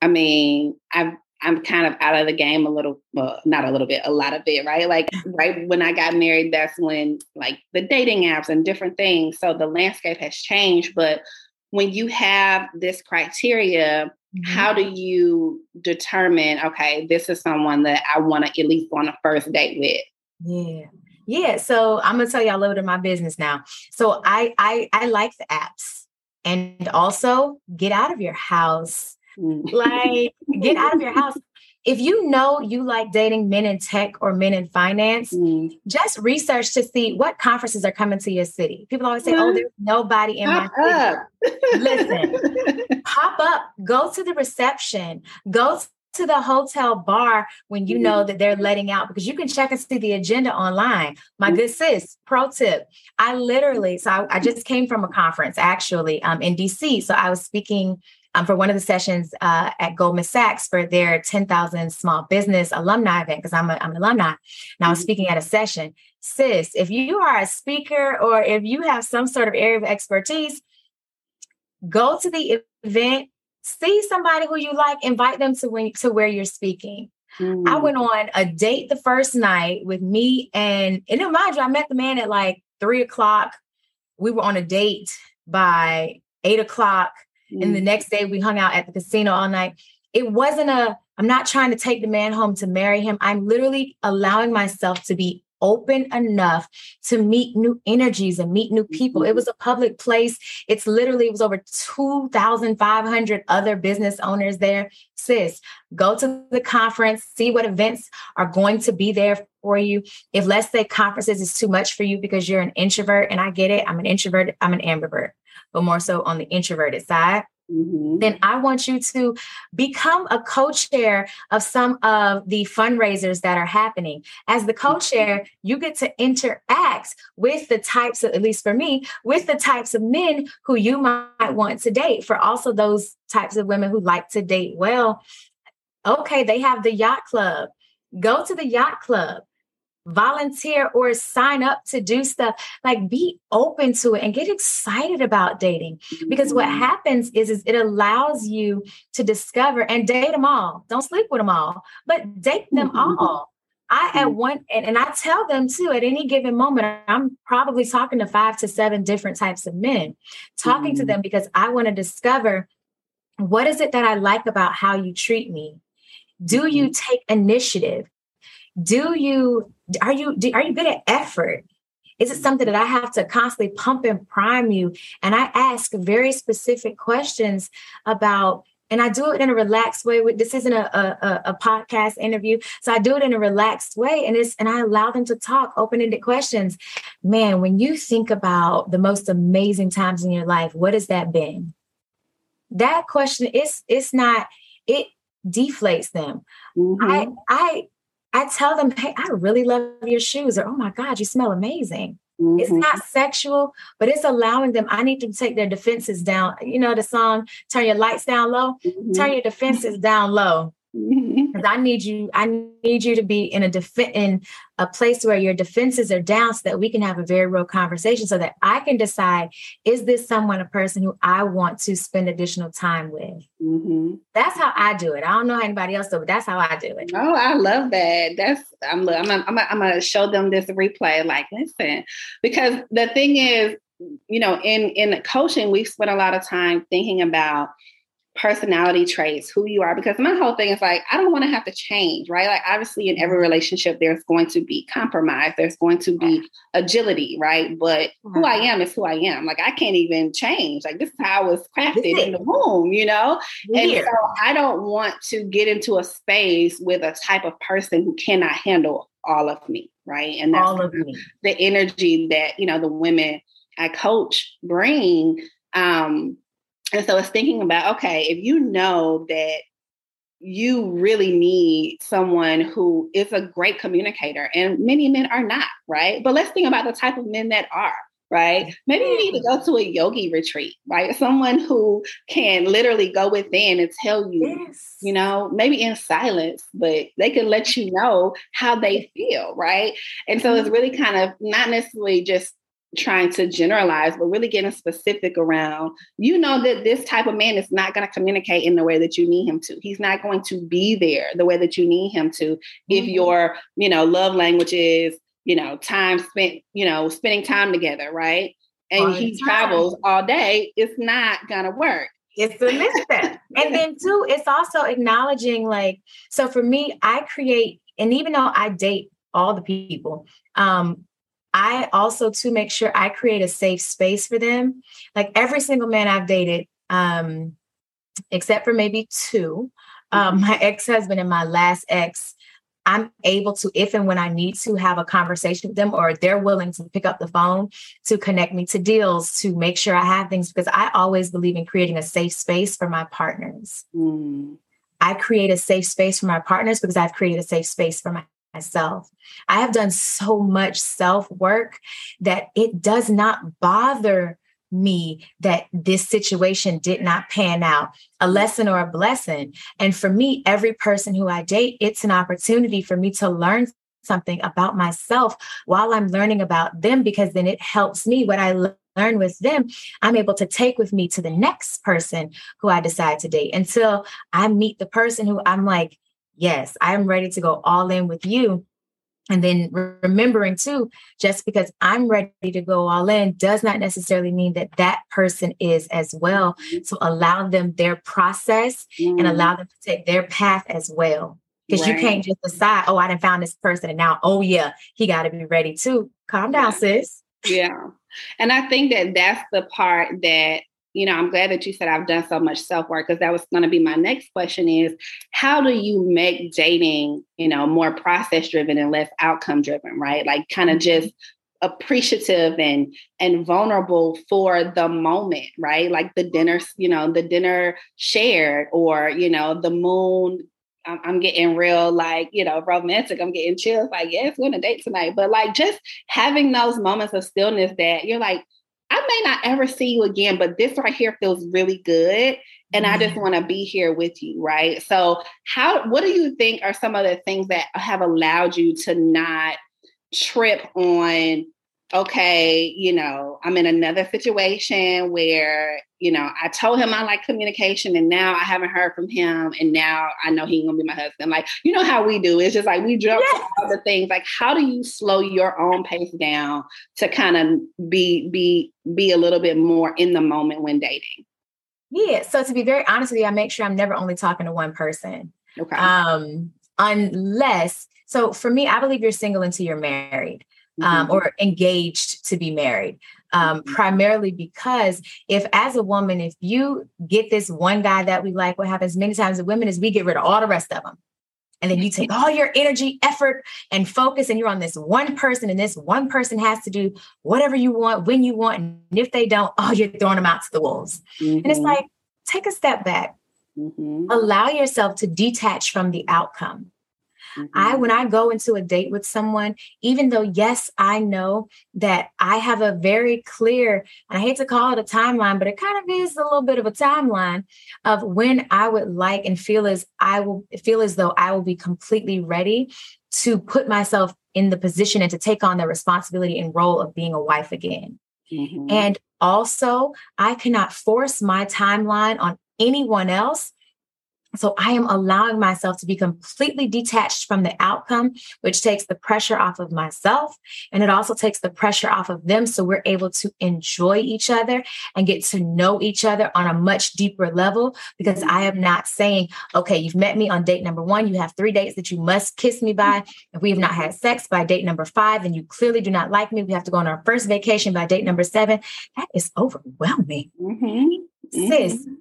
I mean, I've I'm kind of out of the game a little, well, not a little bit, a lot of it, right? Like right when I got married, that's when like the dating apps and different things. So the landscape has changed. But when you have this criteria, Mm-hmm. How do you determine, okay, this is someone that I want to at least go on a first date with? Yeah. Yeah. So I'm gonna tell you a little bit of my business now. So I I I like the apps and also get out of your house. Mm. Like get out of your house if you know you like dating men in tech or men in finance, mm. just research to see what conferences are coming to your city. People always say, "Oh, there's nobody in pop my city." Listen, pop up, go to the reception, go to the hotel bar when you know that they're letting out because you can check and see the agenda online. My good sis, pro tip. I literally, so I, I just came from a conference actually um, in DC. So I was speaking um, for one of the sessions uh, at Goldman Sachs for their 10,000 small business alumni event, because I'm, I'm an alumni. And I was mm-hmm. speaking at a session. Sis, if you are a speaker or if you have some sort of area of expertise, go to the event, see somebody who you like, invite them to, when, to where you're speaking. Mm. I went on a date the first night with me and, and mind you, I met the man at like three o'clock. We were on a date by eight o'clock Mm. And the mm. next day we hung out at the casino all night. It wasn't a, I'm not trying to take the man home to marry him. I'm literally allowing myself to be open enough to meet new energies and meet new people. It mm-hmm. was a public place. It's literally, it was over 2,500 other business owners there. Sis, go to the conference, see what events are going to be there for you. If let's say conferences is too much for you because you're an introvert, and I get it, I'm an introvert, I'm an ambivert but more so on the introverted side. Mm-hmm. Then I want you to become a co-chair of some of the fundraisers that are happening. As the co-chair, you get to interact with the types of, at least for me, with the types of men who you might want to date. For also those types of women who like to date well, okay, they have the yacht club. Go to the yacht club volunteer or sign up to do stuff like be open to it and get excited about dating because what mm-hmm. happens is, is it allows you to discover and date them all don't sleep with them all but date them mm-hmm. all I at mm-hmm. one and, and I tell them too at any given moment, I'm probably talking to five to seven different types of men, talking to them because I want to discover what is it that I like about how you treat me? Do you take initiative? Do you are you do, are you good at effort? Is it something that I have to constantly pump and prime you? And I ask very specific questions about and I do it in a relaxed way. This isn't a, a, a podcast interview, so I do it in a relaxed way, and it's and I allow them to talk, open-ended questions. Man, when you think about the most amazing times in your life, what has that been? That question is it's not it deflates them. Mm-hmm. I I I tell them, hey, I really love your shoes, or oh my God, you smell amazing. Mm-hmm. It's not sexual, but it's allowing them. I need to take their defenses down. You know the song, turn your lights down low, mm-hmm. turn your defenses down low. Mm-hmm. Because I need you, I need you to be in a def- in a place where your defenses are down so that we can have a very real conversation so that I can decide, is this someone, a person who I want to spend additional time with? Mm-hmm. That's how I do it. I don't know how anybody else does, but that's how I do it. Oh, I love that. That's I'm I'm I'm, I'm gonna show them this replay. Like, listen, because the thing is, you know, in in coaching, we spend a lot of time thinking about personality traits, who you are, because my whole thing is like, I don't want to have to change, right? Like, obviously, in every relationship, there's going to be compromise, there's going to be agility, right? But who I am is who I am. Like, I can't even change. Like, this is how I was crafted in the womb, you know? And so I don't want to get into a space with a type of person who cannot handle all of me, right? And that's all of me. the energy that, you know, the women I coach bring. Um, and so it's thinking about okay, if you know that you really need someone who is a great communicator, and many men are not, right? But let's think about the type of men that are right? Maybe you need to go to a yogi retreat, right? Someone who can literally go within and tell you, yes. you know, maybe in silence, but they can let you know how they feel, right? And so it's mm-hmm. really kind of not necessarily just trying to generalize, but really getting specific around, you know, that this type of man is not going to communicate in the way that you need him to. He's not going to be there the way that you need him to. Mm-hmm. If your, you know, love language is, you know, time spent, you know, spending time together, right? And all he travels all day, it's not going to work. It's a listen. and then too, it's also acknowledging like, so for me, I create, and even though I date all the people, um, I also to make sure I create a safe space for them. Like every single man I've dated, um, except for maybe two, um, mm-hmm. my ex-husband and my last ex, I'm able to, if and when I need to, have a conversation with them, or they're willing to pick up the phone to connect me to deals, to make sure I have things, because I always believe in creating a safe space for my partners. Mm. I create a safe space for my partners because I've created a safe space for my myself. I have done so much self work that it does not bother me that this situation did not pan out, a lesson or a blessing. And for me, every person who I date, it's an opportunity for me to learn something about myself while I'm learning about them because then it helps me what I learn with them, I'm able to take with me to the next person who I decide to date until I meet the person who I'm like, yes, I'm ready to go all in with you. And then remembering too, just because I'm ready to go all in does not necessarily mean that that person is as well. Mm-hmm. So allow them their process mm. and allow them to take their path as well. Because right. you can't just decide, oh, I didn't found this person and now, oh yeah, he got to be ready too. Calm down, yeah. sis. Yeah. And I think that that's the part that you know, I'm glad that you said I've done so much self work because that was going to be my next question is how do you make dating, you know, more process driven and less outcome driven, right? Like kind of mm-hmm. just appreciative and and vulnerable for the moment right like the dinner you know the dinner shared or you know the moon I'm, getting real like you know romantic i'm getting chills like yes we're on a date tonight but like just having those moments of stillness that you're like I may not ever see you again, but this right here feels really good. And. I just mm-hmm. want to be here with you, right? So, how, what do you think are some of the things that have allowed you to not trip on okay, you know, I'm in another situation where, you know, I told him I like communication and now I haven't heard from him and now I know he's gonna be my husband. Like, you know how we do. It's just like we jump yes. to other things. Like, how do you slow your own pace down to kind of be be be a little bit more in the moment when dating? Yeah. So to be very honest with you, I make sure I'm never only talking to one person. Okay. Um, unless, so for me, I believe you're single until you're married. Um, Mhm. or engaged to be married. Um, Mhm. primarily because if, as a woman, if you get this one guy that we like, what happens many times with women is we get rid of all the rest of them. And then you take all your energy, effort, and focus, and you're on this one person, and this one person has to do whatever you want, when you want. And if they don't, oh, you're throwing them out to the wolves. And it's Mhm. like, take a step back, Mhm. allow yourself to detach from the outcome. I, Mhm. when I go into a date with someone, even though, yes, I know that I have a very clear, and I hate to call it a timeline, but it kind of is a little bit of a timeline of when I would like and feel as I will feel as though I will be completely ready to put myself in the position and to take on the responsibility and role of being a wife again. Mhm. And also, I cannot force my timeline on anyone else. So I am allowing myself to be completely detached from the outcome, which takes the pressure off of myself. And it also takes the pressure off of them. So we're able to enjoy each other and get to know each other on a much deeper level. Because I am not saying, okay, you've met me on date number one. You have three dates that you must kiss me by. If we have not had sex by date number five, and you clearly do not like me, we have to go on our first vacation by date number seven. That is overwhelming. Mhm. Sis, Mhm.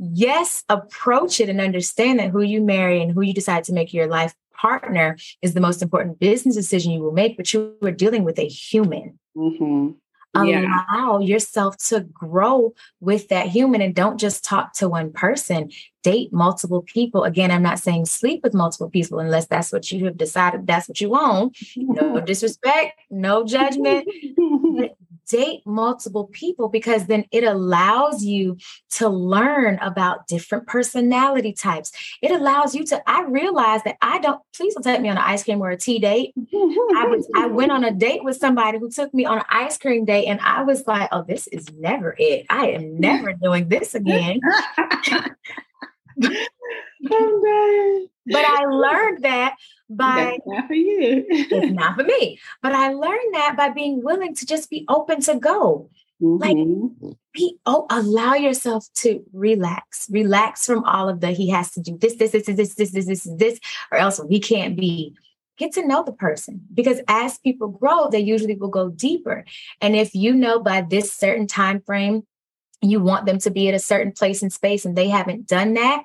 Yes, approach it and understand that who you marry and who you decide to make your life partner is the most important business decision you will make, but you are dealing with a human. Mhm. Yeah. Allow yourself to grow with that human and don't just talk to one person. Date multiple people. Again, I'm not saying sleep with multiple people unless that's what you have decided that's what you want. No disrespect, no judgment date multiple people because then it allows you to learn about different personality types. It allows you to, I realize that I don't, please don't take me on an ice cream or a tea date. I was, I went on a date with somebody who took me on an ice cream date and I was like, oh, this is never it. I am never doing this again. But I learned that by That's not for you. it's not for me. But I learned that by being willing to just be open to go. Like- Mhm. be oh allow yourself to relax relax from all of the he has to do this this this this this this this this, this or else we can't be get to know the person because as people grow they usually will go deeper and if you know by this certain time frame you want them to be at a certain place in space and they haven't done that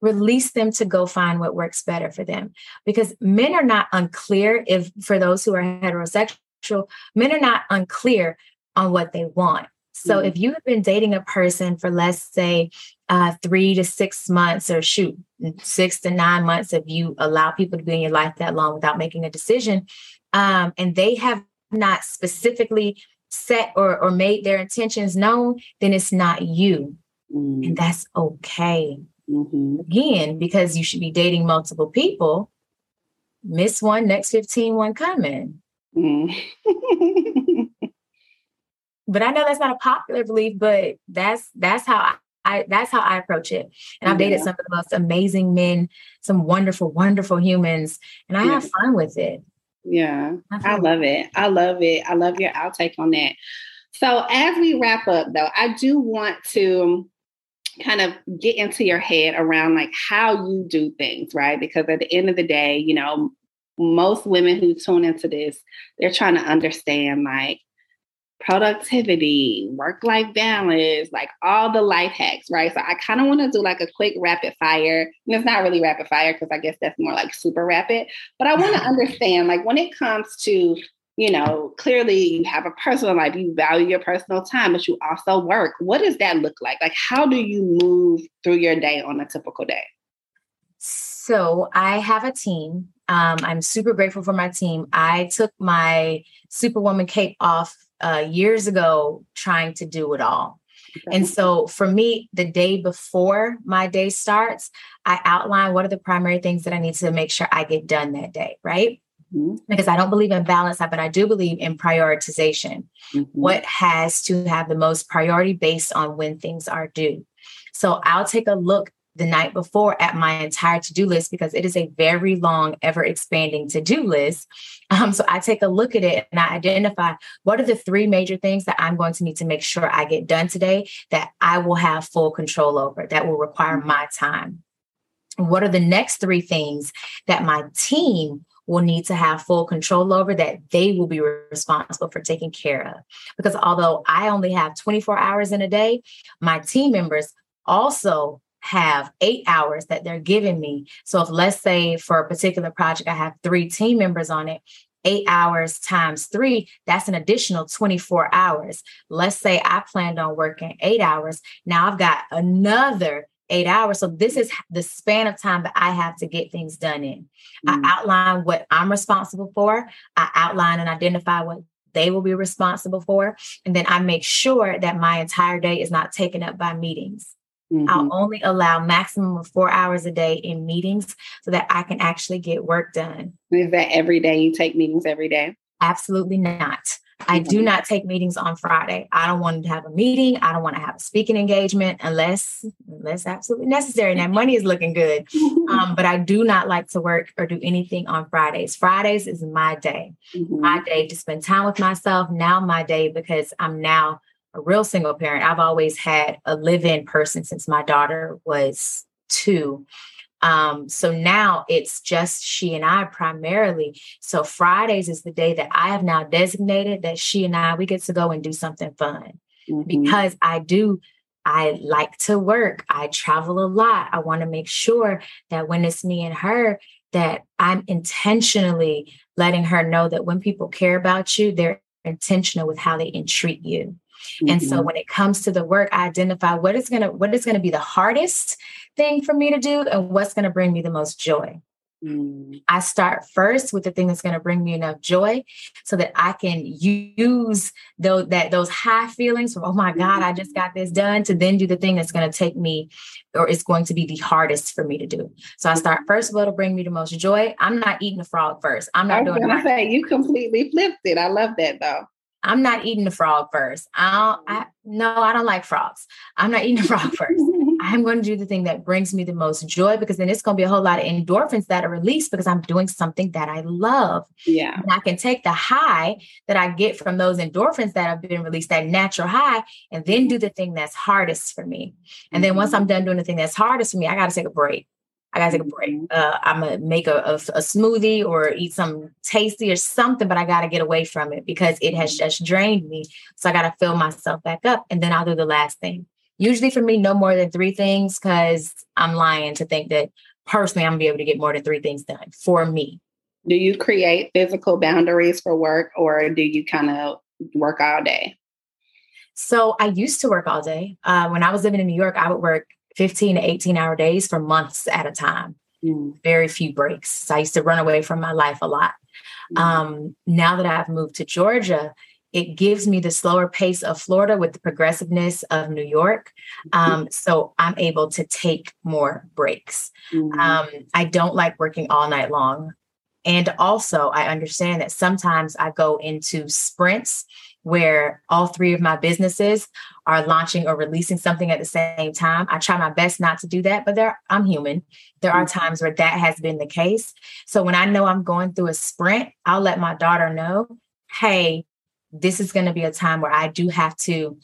release them to go find what works better for them because men are not unclear if for those who are heterosexual men are not unclear on what they want so Mhm. if you have been dating a person for let's say uh, three to six months, or shoot, six to nine months, if you allow people to be in your life that long without making a decision, um, and they have not specifically set or, or made their intentions known, then it's not you, and Mhm. that's okay. Mhm. Again, because you should be dating multiple people. Miss one, next 15, one coming. Mhm. but I know that's not a popular belief, but that's that's how I, I that's how I approach it. And I've dated Yeah. some of the most amazing men, some wonderful, wonderful humans, and I have fun with it. Yeah, I I love it. I love it. I love your outtake on that. So, as we wrap up, though, I do want to kind of get into your head around like how you do things, right? Because at the end of the day, you know, most women who tune into this, they're trying to understand like productivity, work life balance, like all the life hacks, right? So I kind of want to do like a quick rapid fire. And it's not really rapid fire because I guess that's more like super rapid, but I want to understand like when it comes to, you know, clearly you have a personal life, you value your personal time, but you also work. What does that look like? Like, how do you move through your day on a typical day? So I have a team. Um, I'm super grateful for my team. I took my Superwoman cape off uh, years ago, trying to do it all. And so for me, the day before my day starts, I outline what are the primary things that I need to make sure I get done that day, right? Mhm, Because I don't believe in balance, but I do believe in prioritization. mhm, What has to have the most priority based on when things are due. So I'll take a look the night before at my entire to do list because it is a very long, ever expanding to do list. Um, so I take a look at it and I identify what are the three major things that I'm going to need to make sure I get done today that I will have full control over, that will require mm-hmm. my time. What are the next three things that my team will need to have full control over that they will be responsible for taking care of. Because although I only have 24 hours in a day, my team members also have eight hours that they're giving me. So if let's say for a particular project, I have three team members on it, eight hours times three, that's an additional 24 hours. Let's say I planned on working eight hours. Now I've got another eight hours. So this is the span of time that I have to get things done in. Mm. I outline what I'm responsible for. I outline and identify what they will be responsible for. And then I make sure that my entire day is not taken up by meetings. Mm-hmm. I'll only allow maximum of four hours a day in meetings so that I can actually get work done. Is that every day you take meetings every day? Absolutely not. I do mm-hmm. not take meetings on Friday. I don't want to have a meeting. I don't want to have a speaking engagement unless unless absolutely necessary. And that money is looking good. Um, but I do not like to work or do anything on Fridays. Fridays is my day, mm-hmm. my day to spend time with myself. Now my day because I'm now a real single parent. I've always had a live-in person since my daughter was two. Um, so now it's just she and I primarily. So Fridays is the day that I have now designated that she and I we get to go and do something fun mm-hmm. because I do. I like to work. I travel a lot. I want to make sure that when it's me and her, that I'm intentionally letting her know that when people care about you, they're intentional with how they entreat you. Mm-hmm. And so mm-hmm. when it comes to the work, I identify what is going to what is going to be the hardest thing for me to do and what's going to bring me the most joy. Mm. I start first with the thing that's going to bring me enough joy so that I can use those that those high feelings from oh my god I just got this done to then do the thing that's going to take me or it's going to be the hardest for me to do. So I start first what'll bring me the most joy. I'm not eating the frog first. I'm not I was doing. Say you completely flipped it. I love that though. I'm not eating the frog first. I don't, I no, I don't like frogs. I'm not eating the frog first. I'm going to do the thing that brings me the most joy because then it's going to be a whole lot of endorphins that are released because I'm doing something that I love. Yeah. And I can take the high that I get from those endorphins that have been released, that natural high, and then do the thing that's hardest for me. And then once I'm mm-hmm. done doing the thing that's hardest for me, I got to take a break. I gotta take a break. Mm-hmm. Uh, I'm gonna make a, a, a, smoothie or eat some tasty or something, but I gotta get away from it because it has mm-hmm. just drained me. So I gotta fill myself back up, and then I'll do the last thing. Usually for me, no more than three things because I'm lying to think that personally I'm gonna be able to get more than three things done for me. Do you create physical boundaries for work, or do you kind of work all day? So I used to work all day. Uh, when I was living in New York, I would work 15 to 18 hour days for months at a time. Mm. Very few breaks. So I used to run away from my life a lot. Mm. Um, now that I've moved to Georgia, it gives me the slower pace of Florida with the progressiveness of New York. Mm-hmm. Um, so I'm able to take more breaks. Mm-hmm. Um, I don't like working all night long. And also, I understand that sometimes I go into sprints where all three of my businesses are launching or releasing something at the same time. I try my best not to do that, but there I'm human. There are mm-hmm. times where that has been the case. So when I know I'm going through a sprint, I'll let my daughter know, "Hey, this is going to be a time where I do have to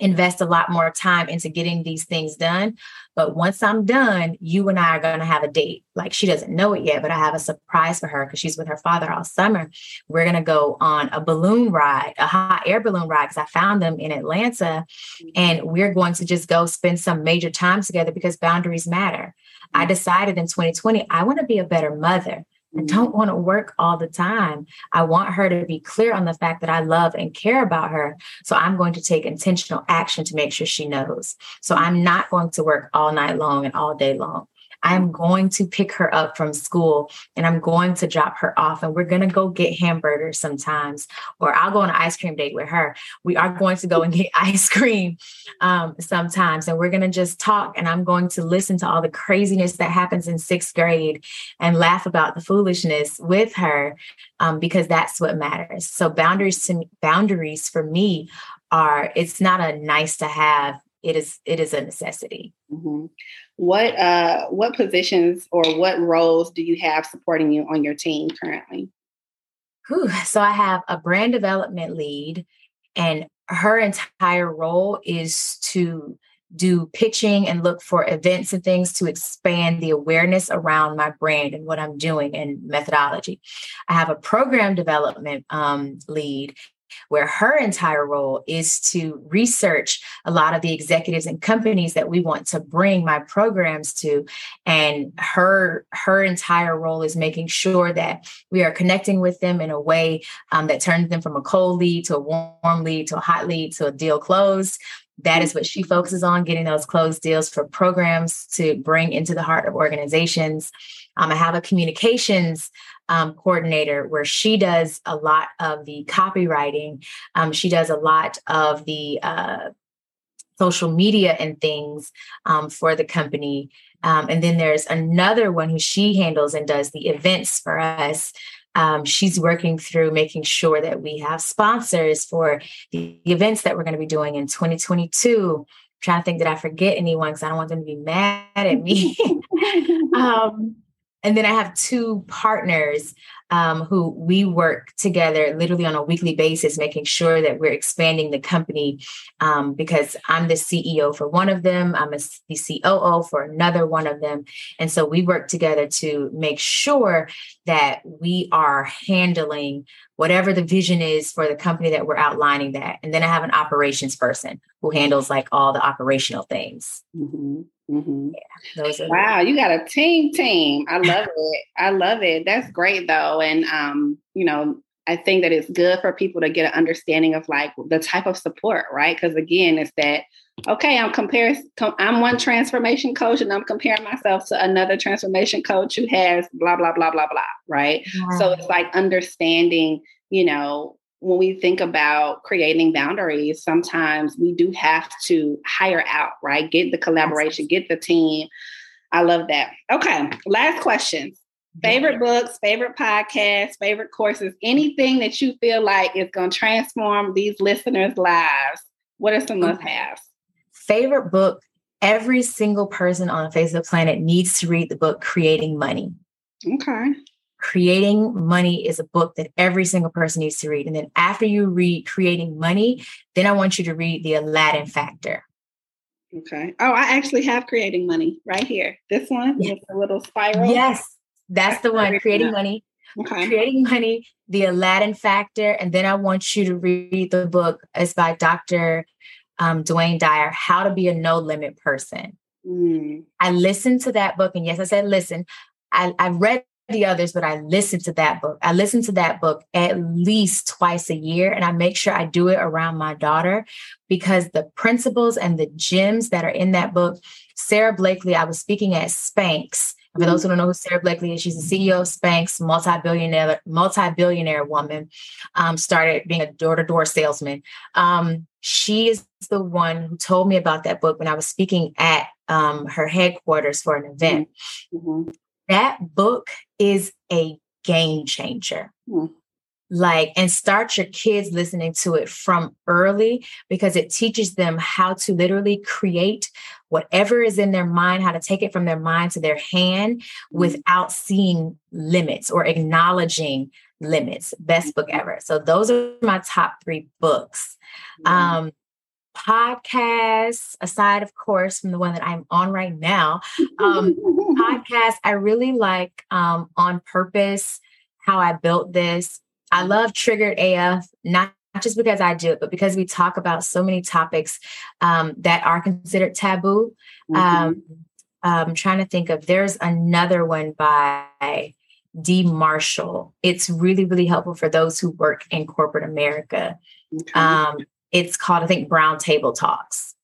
invest a lot more time into getting these things done. But once I'm done, you and I are going to have a date. Like she doesn't know it yet, but I have a surprise for her because she's with her father all summer. We're going to go on a balloon ride, a hot air balloon ride, because I found them in Atlanta. Mm-hmm. And we're going to just go spend some major time together because boundaries matter. I mm-hmm. decided in 2020, I want to be a better mother. I don't want to work all the time. I want her to be clear on the fact that I love and care about her. So I'm going to take intentional action to make sure she knows. So I'm not going to work all night long and all day long. I'm going to pick her up from school and I'm going to drop her off and we're going to go get hamburgers sometimes, or I'll go on an ice cream date with her. We are going to go and get ice cream um, sometimes and we're going to just talk and I'm going to listen to all the craziness that happens in sixth grade and laugh about the foolishness with her um, because that's what matters. So boundaries to boundaries for me are it's not a nice to have it is it is a necessity. Mm-hmm. What uh what positions or what roles do you have supporting you on your team currently? Whew. So I have a brand development lead, and her entire role is to do pitching and look for events and things to expand the awareness around my brand and what I'm doing and methodology. I have a program development um, lead where her entire role is to research a lot of the executives and companies that we want to bring my programs to. And her her entire role is making sure that we are connecting with them in a way um, that turns them from a cold lead to a warm lead to a hot lead to a deal closed that is what she focuses on getting those closed deals for programs to bring into the heart of organizations. Um, I have a communications um, coordinator where she does a lot of the copywriting. Um, she does a lot of the uh, social media and things um, for the company. Um, and then there's another one who she handles and does the events for us um, she's working through making sure that we have sponsors for the events that we're going to be doing in 2022 I'm trying to think that i forget anyone? Because i don't want them to be mad at me. Um, and then i have two partners um, who we work together literally on a weekly basis, making sure that we're expanding the company. Um, because I'm the CEO for one of them, I'm a, the COO for another one of them. And so we work together to make sure that we are handling whatever the vision is for the company that we're outlining that. And then I have an operations person who handles like all the operational things. Mm-hmm. Mm-hmm. Yeah, wow, you got a team team. I love it. I love it. That's great though. And um, you know, I think that it's good for people to get an understanding of like the type of support, right? Because again, it's that okay, I'm comparing I'm one transformation coach and I'm comparing myself to another transformation coach who has blah blah blah blah blah, right? Yeah. So it's like understanding, you know, when we think about creating boundaries, sometimes we do have to hire out, right? Get the collaboration, get the team. I love that. Okay, last question. Favorite books, favorite podcasts, favorite courses, anything that you feel like is going to transform these listeners' lives. What are some mm. must haves? Favorite book every single person on the face of the planet needs to read the book Creating Money. Okay. Creating Money is a book that every single person needs to read. And then after you read Creating Money, then I want you to read The Aladdin Factor. Okay. Oh, I actually have Creating Money right here. This one with a little spiral. Yes, that's the one. Creating Money. Okay. Creating Money, The Aladdin Factor. And then I want you to read the book. It's by Dr. Um, Dwayne Dyer, How to Be a No Limit Person. Mm. I listened to that book. And yes, I said, listen, I, I read the others, but I listen to that book. I listen to that book at least twice a year, and I make sure I do it around my daughter because the principles and the gems that are in that book. Sara Blakely, I was speaking at Spanx. For those who don't know who Sara Blakely is, she's the CEO of Spanx, multi-billionaire, multi-billionaire woman. Um, started being a door-to-door salesman. Um, she is the one who told me about that book when I was speaking at um, her headquarters for an event. Mm-hmm that book is a game changer. Hmm. Like, and start your kids listening to it from early because it teaches them how to literally create whatever is in their mind, how to take it from their mind to their hand hmm. without seeing limits or acknowledging limits. Best book ever. So, those are my top three books. Um, podcasts, aside, of course, from the one that I'm on right now, um, podcasts, I really like um, On Purpose, how I built this. I love Triggered AF, not just because I do it, but because we talk about so many topics um, that are considered taboo. Mm-hmm. Um, I'm trying to think of, there's another one by D. Marshall. It's really, really helpful for those who work in corporate America. Okay. Um, it's called, I think, Brown Table Talks.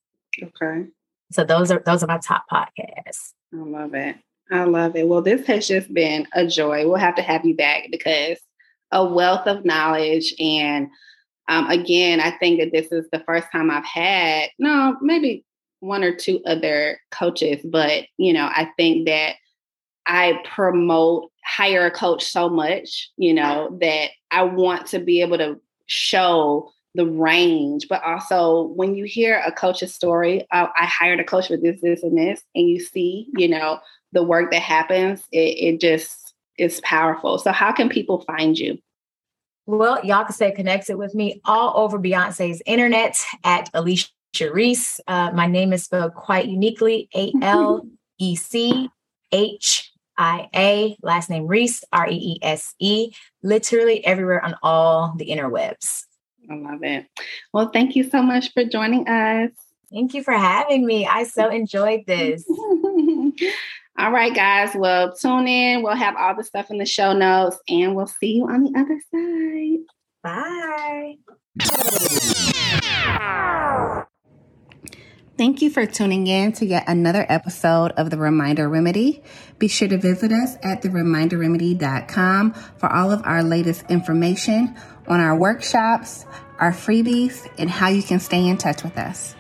Okay. So those are those are my top podcasts. I love it. I love it. Well, this has just been a joy. We'll have to have you back because a wealth of knowledge. And um, again, I think that this is the first time I've had, no, maybe one or two other coaches, but you know, I think that I promote hire a coach so much, you know, that I want to be able to show the range, but also when you hear a coach's story, uh, I hired a coach for this, this, and this, and you see, you know, the work that happens, it, it just is powerful. So, how can people find you? Well, y'all can stay connected with me all over Beyonce's internet at Alechia Reese. Uh, my name is spelled quite uniquely A L E C H I A, last name Reese, R E E S E, literally everywhere on all the interwebs. I love it. Well, thank you so much for joining us. Thank you for having me. I so enjoyed this. all right, guys. Well, tune in. We'll have all the stuff in the show notes and we'll see you on the other side. Bye. Thank you for tuning in to yet another episode of The Reminder Remedy. Be sure to visit us at thereminderremedy.com for all of our latest information on our workshops, our freebies, and how you can stay in touch with us.